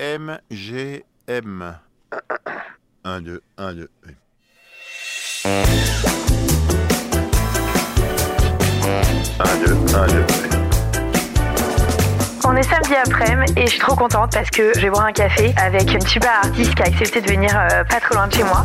M, G, M. 1, 2, 1, 2. Un, deux, un, deux. On est samedi après-midi et je suis trop contente parce que je vais boire un café avec une super artiste qui a accepté de venir euh, pas trop loin de chez moi.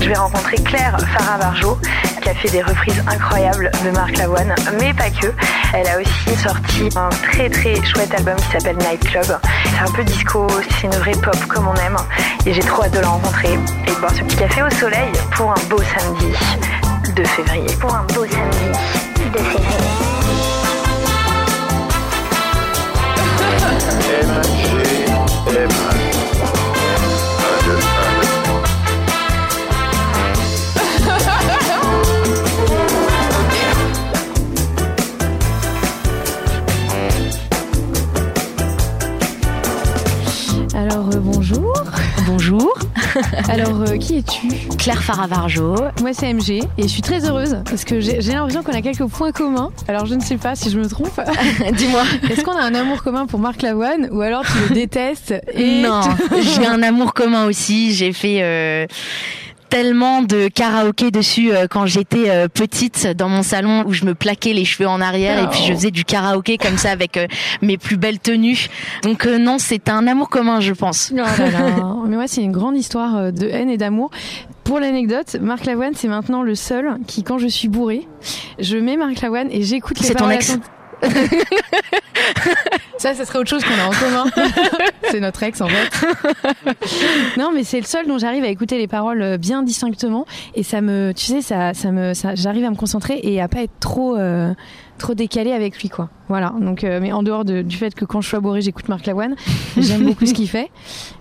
Je vais rencontrer Claire Farah Barjo qui a fait des reprises incroyables de Marc Lavoine, mais pas que. Elle a aussi sorti un très très chouette album qui s'appelle Night Club. C'est un peu disco, c'est une vraie pop comme on aime et j'ai trop hâte de la rencontrer et de boire ce petit café au soleil pour un beau samedi de février. Pour un beau samedi de février. Bonjour, Alors euh, qui es-tu Claire Faravarjo. Moi c'est MG et je suis très heureuse parce que j'ai l'impression qu'on a quelques points communs. Alors je ne sais pas si je me trompe. Dis-moi. Est-ce qu'on a un amour commun pour Marc Lavoine ou alors tu le détestes et Non, j'ai un amour commun aussi. J'ai fait euh, tellement de karaoké dessus euh, quand j'étais euh, petite dans mon salon où je me plaquais les cheveux en arrière et puis je faisais du karaoké comme ça avec euh, mes plus belles tenues. Donc non, c'est un amour commun, je pense. Oh là là. Mais moi c'est une grande histoire de haine et d'amour. Pour l'anecdote, Marc Lavoine c'est maintenant le seul qui quand je suis bourrée, je mets Marc Lavoine et j'écoute les C'est ton paroles ex Ça, ça serait autre chose qu'on a en commun. c'est notre ex, en fait. non, mais c'est le seul dont j'arrive à écouter les paroles euh, bien distinctement. Et ça me, tu sais, ça, ça me, ça, j'arrive à me concentrer et à pas être trop, euh, trop décalé avec lui, quoi. Voilà. Donc, euh, mais en dehors de- du fait que quand je suis à Boré, j'écoute Marc Lavoine, j'aime beaucoup ce qu'il fait.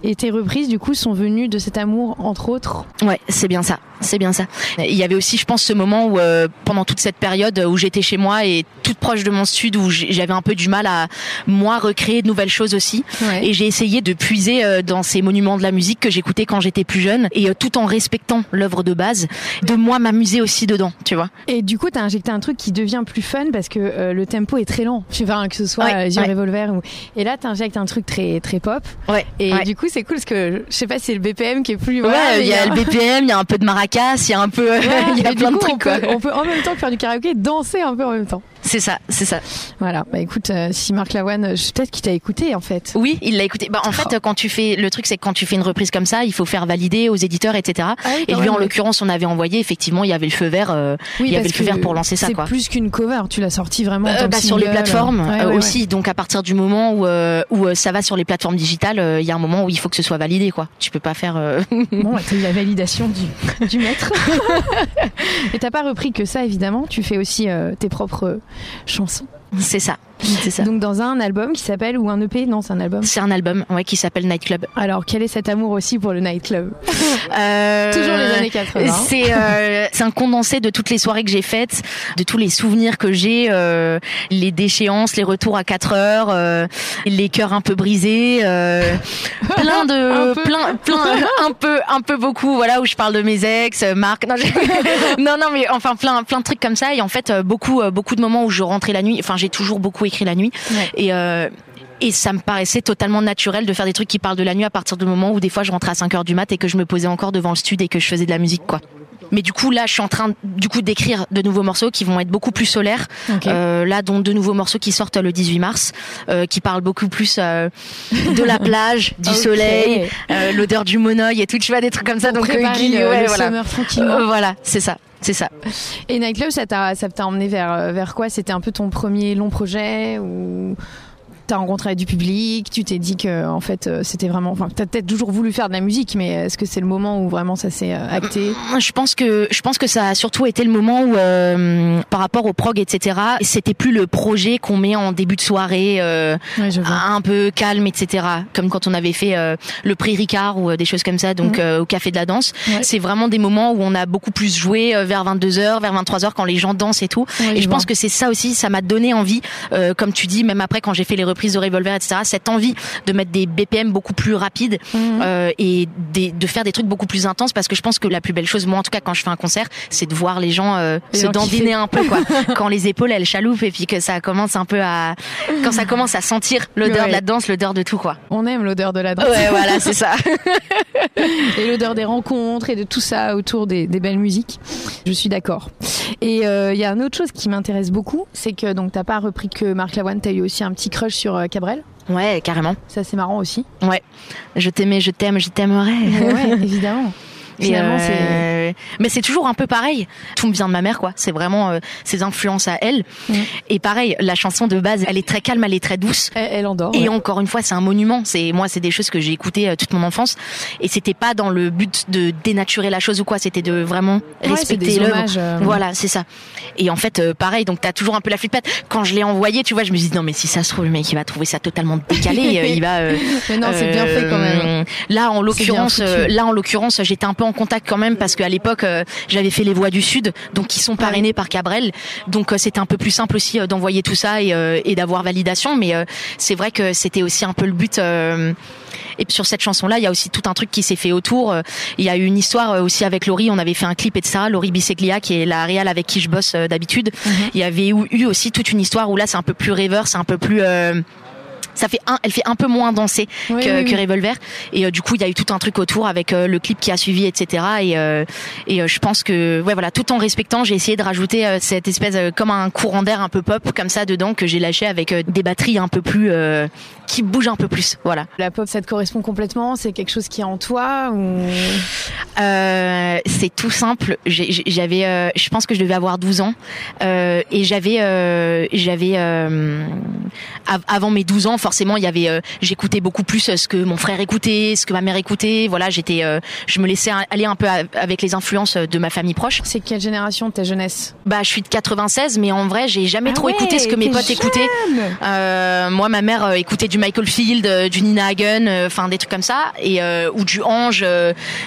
Et tes reprises, du coup, sont venues de cet amour, entre autres? Ouais, c'est bien ça. C'est bien ça. Il y avait aussi, je pense, ce moment où, euh, pendant toute cette période où j'étais chez moi et toute proche de mon sud, où j'avais un peu du mal à moi recréer de nouvelles choses aussi. Ouais. Et j'ai essayé de puiser euh, dans ces monuments de la musique que j'écoutais quand j'étais plus jeune, et euh, tout en respectant l'œuvre de base, de moi m'amuser aussi dedans, tu vois. Et du coup, t'as injecté un truc qui devient plus fun parce que euh, le tempo est très lent. Je sais pas, que ce soit Ouais, euh, ouais. Revolver ou. Et là, t'injectes un truc très très pop. Ouais. Et ouais. du coup, c'est cool parce que je sais pas si c'est le BPM qui est plus. Ouais, voilà, il y a le BPM, il y a un peu de maracas, il y a un peu, il y a plein de trucs on quoi. peut, on peut en même temps faire du karaoké, danser un peu en même temps. C'est ça, c'est ça. Voilà. Bah écoute, euh, si Marc Lavoine, euh, peut-être qu'il t'a écouté en fait. Oui, il l'a écouté. Bah, en fait, quand tu fais, le truc, c'est que quand tu fais une reprise comme ça, il faut faire valider aux éditeurs, etc. Ah oui, Et lui, en l'occurrence, on avait envoyé, effectivement, il y avait le feu vert, euh, Oui, il y avait le feu vert pour lancer ça, C'est plus qu'une cover. Tu l'as sorti vraiment. Euh, bah, sur les plateformes Ouais, ouais, ouais. aussi. Donc à partir du moment où où ça va sur les plateformes digitales, il y a un moment où il faut que ce soit validé quoi. Tu peux pas faire. Bon, t'as eu la validation du, du maître. Et t'as pas repris que ça, évidemment. Tu fais aussi tes propres chansons. c'est ça, c'est ça. Donc dans un album qui s'appelle ou un EP Non, c'est un album. C'est un album ouais qui s'appelle Night Club. Alors quel est cet amour aussi pour le nightclub? Euh, Toujours années 80. C'est euh, un condensé de toutes les soirées que j'ai faites, de tous les souvenirs que j'ai, euh, les déchéances, les retours à 4 heures, euh, les cœurs un peu brisés, euh, plein de plein plein un peu un peu beaucoup voilà où je parle de mes ex, euh, Marc. Non, je- non non mais enfin plein plein de trucs comme ça et en fait euh, beaucoup euh, beaucoup de moments où je rentrais la nuit. Enfin j'ai toujours beaucoup écrit la nuit Ouais. et euh, et ça me paraissait totalement naturel de faire des trucs qui parlent de la nuit à partir du moment où des fois je rentrais à 5 heures du mat et que je me posais encore devant le stud et que je faisais de la musique quoi. Mais du coup là je suis en train du coup d'écrire de nouveaux morceaux qui vont être beaucoup plus solaires. Euh, là dont deux nouveaux morceaux qui sortent le 18 mars euh, qui parlent beaucoup plus euh, de la plage, du soleil, euh, l'odeur du monoeil et tout tu vois des trucs comme ça donc euh, Guy, le, ouais, le voilà. tranquillement. Euh, voilà, c'est ça. C'est ça. Et Nightclub, ça t'a ça t'a emmené vers vers quoi? C'était un peu ton premier long projet ou t'as rencontré du public Tu t'es dit que en fait euh, c'était vraiment. Enfin, t'as peut-être toujours voulu faire de la musique, mais est-ce que c'est le moment où vraiment ça s'est euh, acté? Je pense que je pense que ça a surtout été le moment où, euh, par rapport au prog, etc. C'était plus le projet qu'on met en début de soirée, euh, Ouais, je un peu calme, etc. Comme quand on avait fait euh, le prix Ricard ou euh, des choses comme ça, donc euh, au café de la danse. Ouais. C'est vraiment des moments où on a beaucoup plus joué euh, vers 22h, vers 23h quand les gens dansent et tout. Ouais, et je vois. pense que c'est ça aussi, ça m'a donné envie, euh, comme tu dis, même après quand j'ai fait les reprises reprises de Revolver, etc. Cette envie de mettre des BPM beaucoup plus rapides Mhm. euh, et des- de faire des trucs beaucoup plus intenses parce que je pense que la plus belle chose, moi en tout cas quand je fais un concert, c'est de voir les gens euh, Les se gens dandiner un peu quoi. quand les épaules elles chaloupent et puis que ça commence un peu à, quand ça commence à sentir l'odeur Ouais. de la danse, l'odeur de tout quoi. On aime l'odeur de la danse Ouais voilà c'est ça. et l'odeur des rencontres et de tout ça autour des, des belles musiques. Je suis d'accord. Et euh, il y a une autre chose qui m'intéresse beaucoup, c'est que donc t'as pas repris que Marc Lavoine, t'as eu aussi un petit crush sur euh, Cabrel. Ouais carrément. Ça c'est marrant aussi. Ouais. Je t'aimais, je t'aime, je t'aimerais. Ouais, évidemment. Finalement, euh, Mais c'est toujours un peu pareil. Tout me vient de ma mère, quoi. C'est vraiment euh, ses influences à elle. Mm. Et pareil, la chanson de base, elle est très calme, elle est très douce. elle, elle endort. Et ouais. encore une fois, c'est un monument. C'est moi, c'est des choses que j'ai écoutées euh, toute mon enfance. Et c'était pas dans le but de dénaturer la chose ou quoi. C'était de vraiment Ouais, respecter l'œuvre. euh, Voilà, c'est ça. Et en fait, euh, pareil. Donc t'as toujours un peu la flippette. Quand je l'ai envoyé, tu vois, je me dis non mais si ça se trouve le mec il va trouver ça totalement décalé. il va. Mais non, c'est bien fait quand même. Là, en l'occurrence, là en l'occurrence, j'étais un peu en contact quand même parce qu'à l'époque, euh, j'avais fait les Voix du Sud, donc qui sont parrainés par Cabrel, donc euh, c'était un peu plus simple aussi euh, d'envoyer tout ça et, et d'avoir validation. Mais c'est vrai que c'était aussi un peu le but. et puis sur cette chanson-là, il y a aussi tout un truc qui s'est fait autour. Il y a eu une histoire aussi avec Laurie. On avait fait un clip, etc. Laurie Bisseglia, qui est la réal avec qui je bosse d'habitude. Il y avait eu, eu aussi toute une histoire où là, c'est un peu plus rêveur, c'est un peu plus. euh, ça fait un, elle fait un peu moins danser Oui, que, oui, que. Revolver. Et euh, du coup, il y a eu tout un truc autour avec euh, le clip qui a suivi, etc. Et, euh, et je pense que, ouais, voilà, tout en respectant, j'ai essayé de rajouter cette espèce comme un courant d'air un peu pop comme ça dedans que j'ai lâché avec des batteries un peu plus qui bougent un peu plus. Voilà. La pop, ça te correspond complètement? C'est quelque chose qui est en toi ou? C'est tout simple. J'avais, je pense que je devais avoir 12 ans et j'avais, j'avais av- avant mes 12 ans, forcément, il y avait, euh, j'écoutais beaucoup plus euh, ce que mon frère écoutait, ce que ma mère écoutait. Voilà, j'étais, euh, je me laissais aller un peu avec les influences de ma famille proche. c'est quelle génération ta jeunesse? Bah, je suis de 96, mais en vrai, j'ai jamais Ah trop ouais, écouté ce que mes t'es potes écoutaient. jeune moi, ma mère écoutait du Michael Field, du Nina Hagen, enfin des trucs comme ça, et ou du Ange,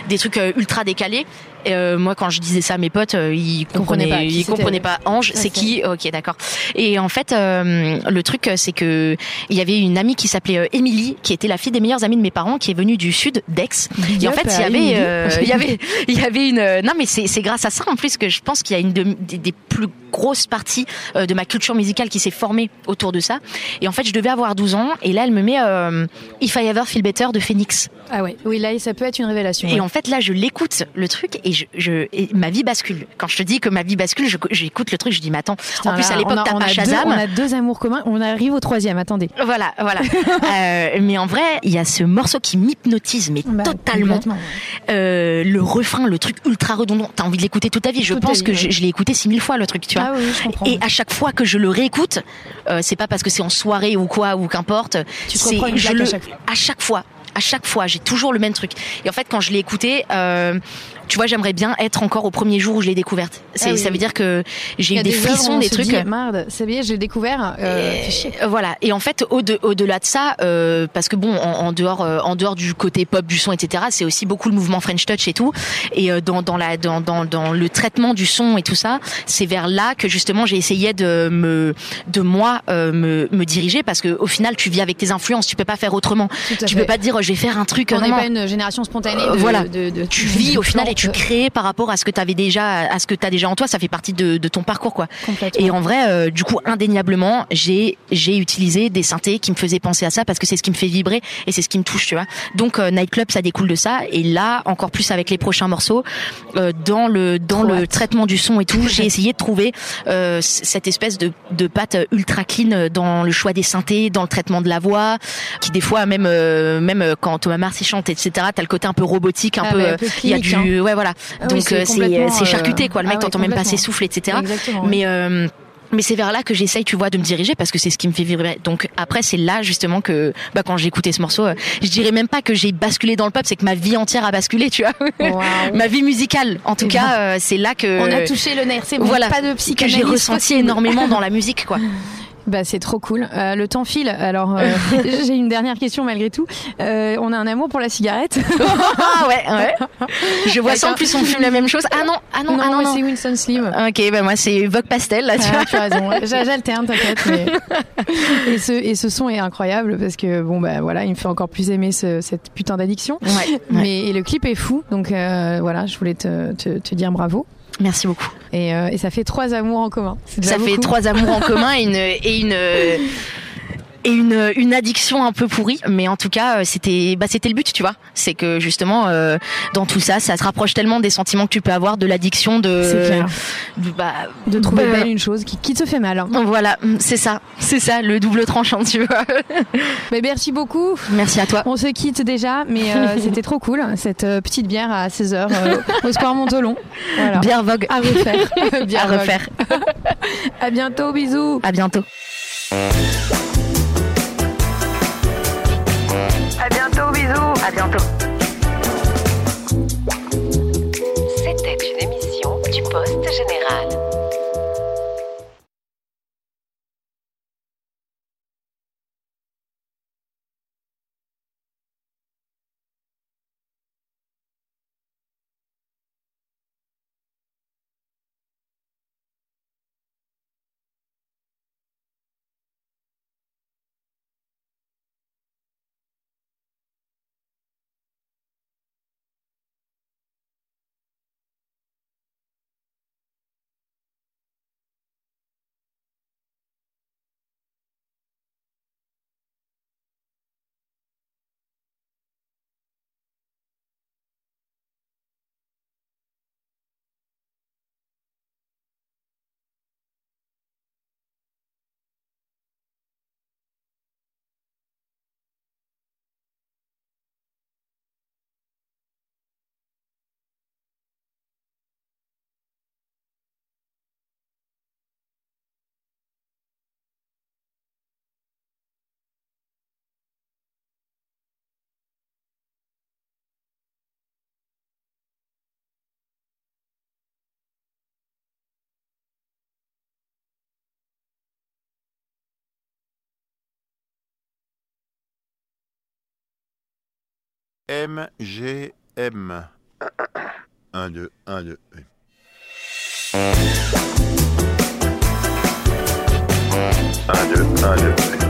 des trucs ultra décalés. Et, euh, moi, quand je disais ça à mes potes, euh, ils Comprenaient pas ils comprenaient pas. Ange, c'est qui Ok, d'accord. Et en fait, euh, le truc, euh, c'est que il y avait une amie qui s'appelait euh, Émilie, qui était la fille des meilleures amies de mes parents, qui est venue du sud d'Aix. Et en fait, il y avait, euh, il y avait, il y avait une. Non, mais c'est c'est grâce à ça en plus que je pense qu'il y a une de- des, des plus grosses parties de ma culture musicale qui s'est formée autour de ça. Et en fait, je devais avoir 12 ans, et là, elle me met euh, If I Ever Feel Better de Phoenix. Ah ouais, oui, là, ça peut être une révélation. Et ouais. en fait, là, je l'écoute le truc, et je, je et ma vie bascule. Quand je te dis que ma vie bascule, j'écoute le truc, je dis, mais attends. Putain, en plus, là, à l'époque, t'as pas deux- Shazam. on a deux amours communs, on arrive au troisième, attendez. Voilà, voilà. Euh, mais en vrai, il y a ce morceau qui m'hypnotise, mais Bah, totalement. Euh, le refrain, le truc ultra redondant. T'as envie de l'écouter toute ta vie. Je Toute pense vie, que ouais. je, je l'ai écouté 6000 fois, le truc, tu vois. Ah oui, je comprends. Et à chaque fois que je le réécoute, euh, c'est pas parce que c'est en soirée ou quoi ou qu'importe. Tu c'est je le- à chaque fois. À chaque fois. À chaque fois, j'ai toujours le même truc. Et en fait, quand je l'ai écouté, euh, tu vois, j'aimerais bien être encore au premier jour où je l'ai découverte. Ah oui, ça veut dire que j'ai eu des où frissons, on des trucs. c'est bien, j'ai découvert. Euh, Et- voilà. Et en fait, au de, au-delà de ça, euh, parce que bon, en, en dehors, euh, en dehors du côté pop, du son, etc., c'est aussi beaucoup le mouvement French Touch et tout. Et euh, dans, dans la, dans, dans, dans le traitement du son et tout ça, c'est vers là que justement j'ai essayé de me, de moi euh, me, me diriger, parce que au final, tu vis avec tes influences, tu peux pas faire autrement. Tu fait. peux pas te je vais faire un truc. On n'est pas une génération spontanée. Euh, De, voilà. de- de- Tu vis au final et tu crées par rapport à ce que tu avais déjà, à ce que tu as déjà en toi. Ça fait partie de, ton parcours, quoi. Et en vrai, euh, du coup, indéniablement, j'ai j'ai utilisé des synthés qui me faisaient penser à ça parce que c'est ce qui me fait vibrer et c'est ce qui me touche, tu vois. Donc euh, Nightclub, ça découle de ça. Et là, encore plus avec les prochains morceaux, euh, dans le dans Trop le hâte. traitement du son et tout, j'ai essayé de trouver cette espèce de de patte ultra clean dans le choix des synthés, dans le traitement de la voix, qui des fois même même quand Thomas Mars chante, etc. T'as le côté un peu robotique, un Ah peu euh, peu il y a du ouais voilà. Ah Donc c'est euh, c'est c'est euh, charcuté quoi. Le mec ah ouais, t'entends même pas ses souffles, etc. Exactement. Mais euh, mais c'est vers là que j'essaye, tu vois, de me diriger parce que c'est ce qui me fait vibrer. Donc après, c'est là justement que, bah, quand j'ai écouté ce morceau, je dirais même pas que j'ai basculé dans le pop, c'est que ma vie entière a basculé, tu vois. Ma vie musicale, en tout cas, c'est là que On a touché le nerf, c'est bon, voilà, pas de que psychanalyse j'ai ressenti possible. énormément dans la musique, quoi. Bah c'est trop cool. Euh, le temps file. Alors euh, j'ai une dernière question malgré tout. Euh, on a un amour pour la cigarette. ah ouais, ouais. Je vois en plus on fume la même chose. Ah non, ah non, non, ah non, non. c'est Winston Slim. Ok, bah moi c'est Vogue Pastel là, tu Ah, tu as raison. J'alterne, t'inquiète. mais- Et ce et ce son est incroyable parce que bon bah voilà, il me fait encore plus aimer ce- cette putain d'addiction. Ouais, ouais. Mais et le clip est fou, donc voilà, je voulais te, te, te dire bravo. Merci beaucoup. Et, euh, et ça fait trois amours en commun. Ça fait trois amours en commun et une et une et une, une addiction un peu pourrie mais en tout cas euh, c'était bah c'était le but tu vois c'est que justement euh, dans tout ça ça se rapproche tellement des sentiments que tu peux avoir de l'addiction de clair. de- bah, De trouver belle une chose qui, qui te fait mal. hein. voilà c'est ça c'est ça le double tranchant tu vois Mais merci beaucoup. merci à toi On se quitte déjà, mais euh, c'était trop cool cette euh, petite bière à 16h au Square Montolon. Voilà. bien vogue À refaire. Bien à refaire À bientôt, bisous. à bientôt à bientôt C'était une émission du Poste Général. MGM. 1, 2, 1, 2. 1, 2, 1, 2.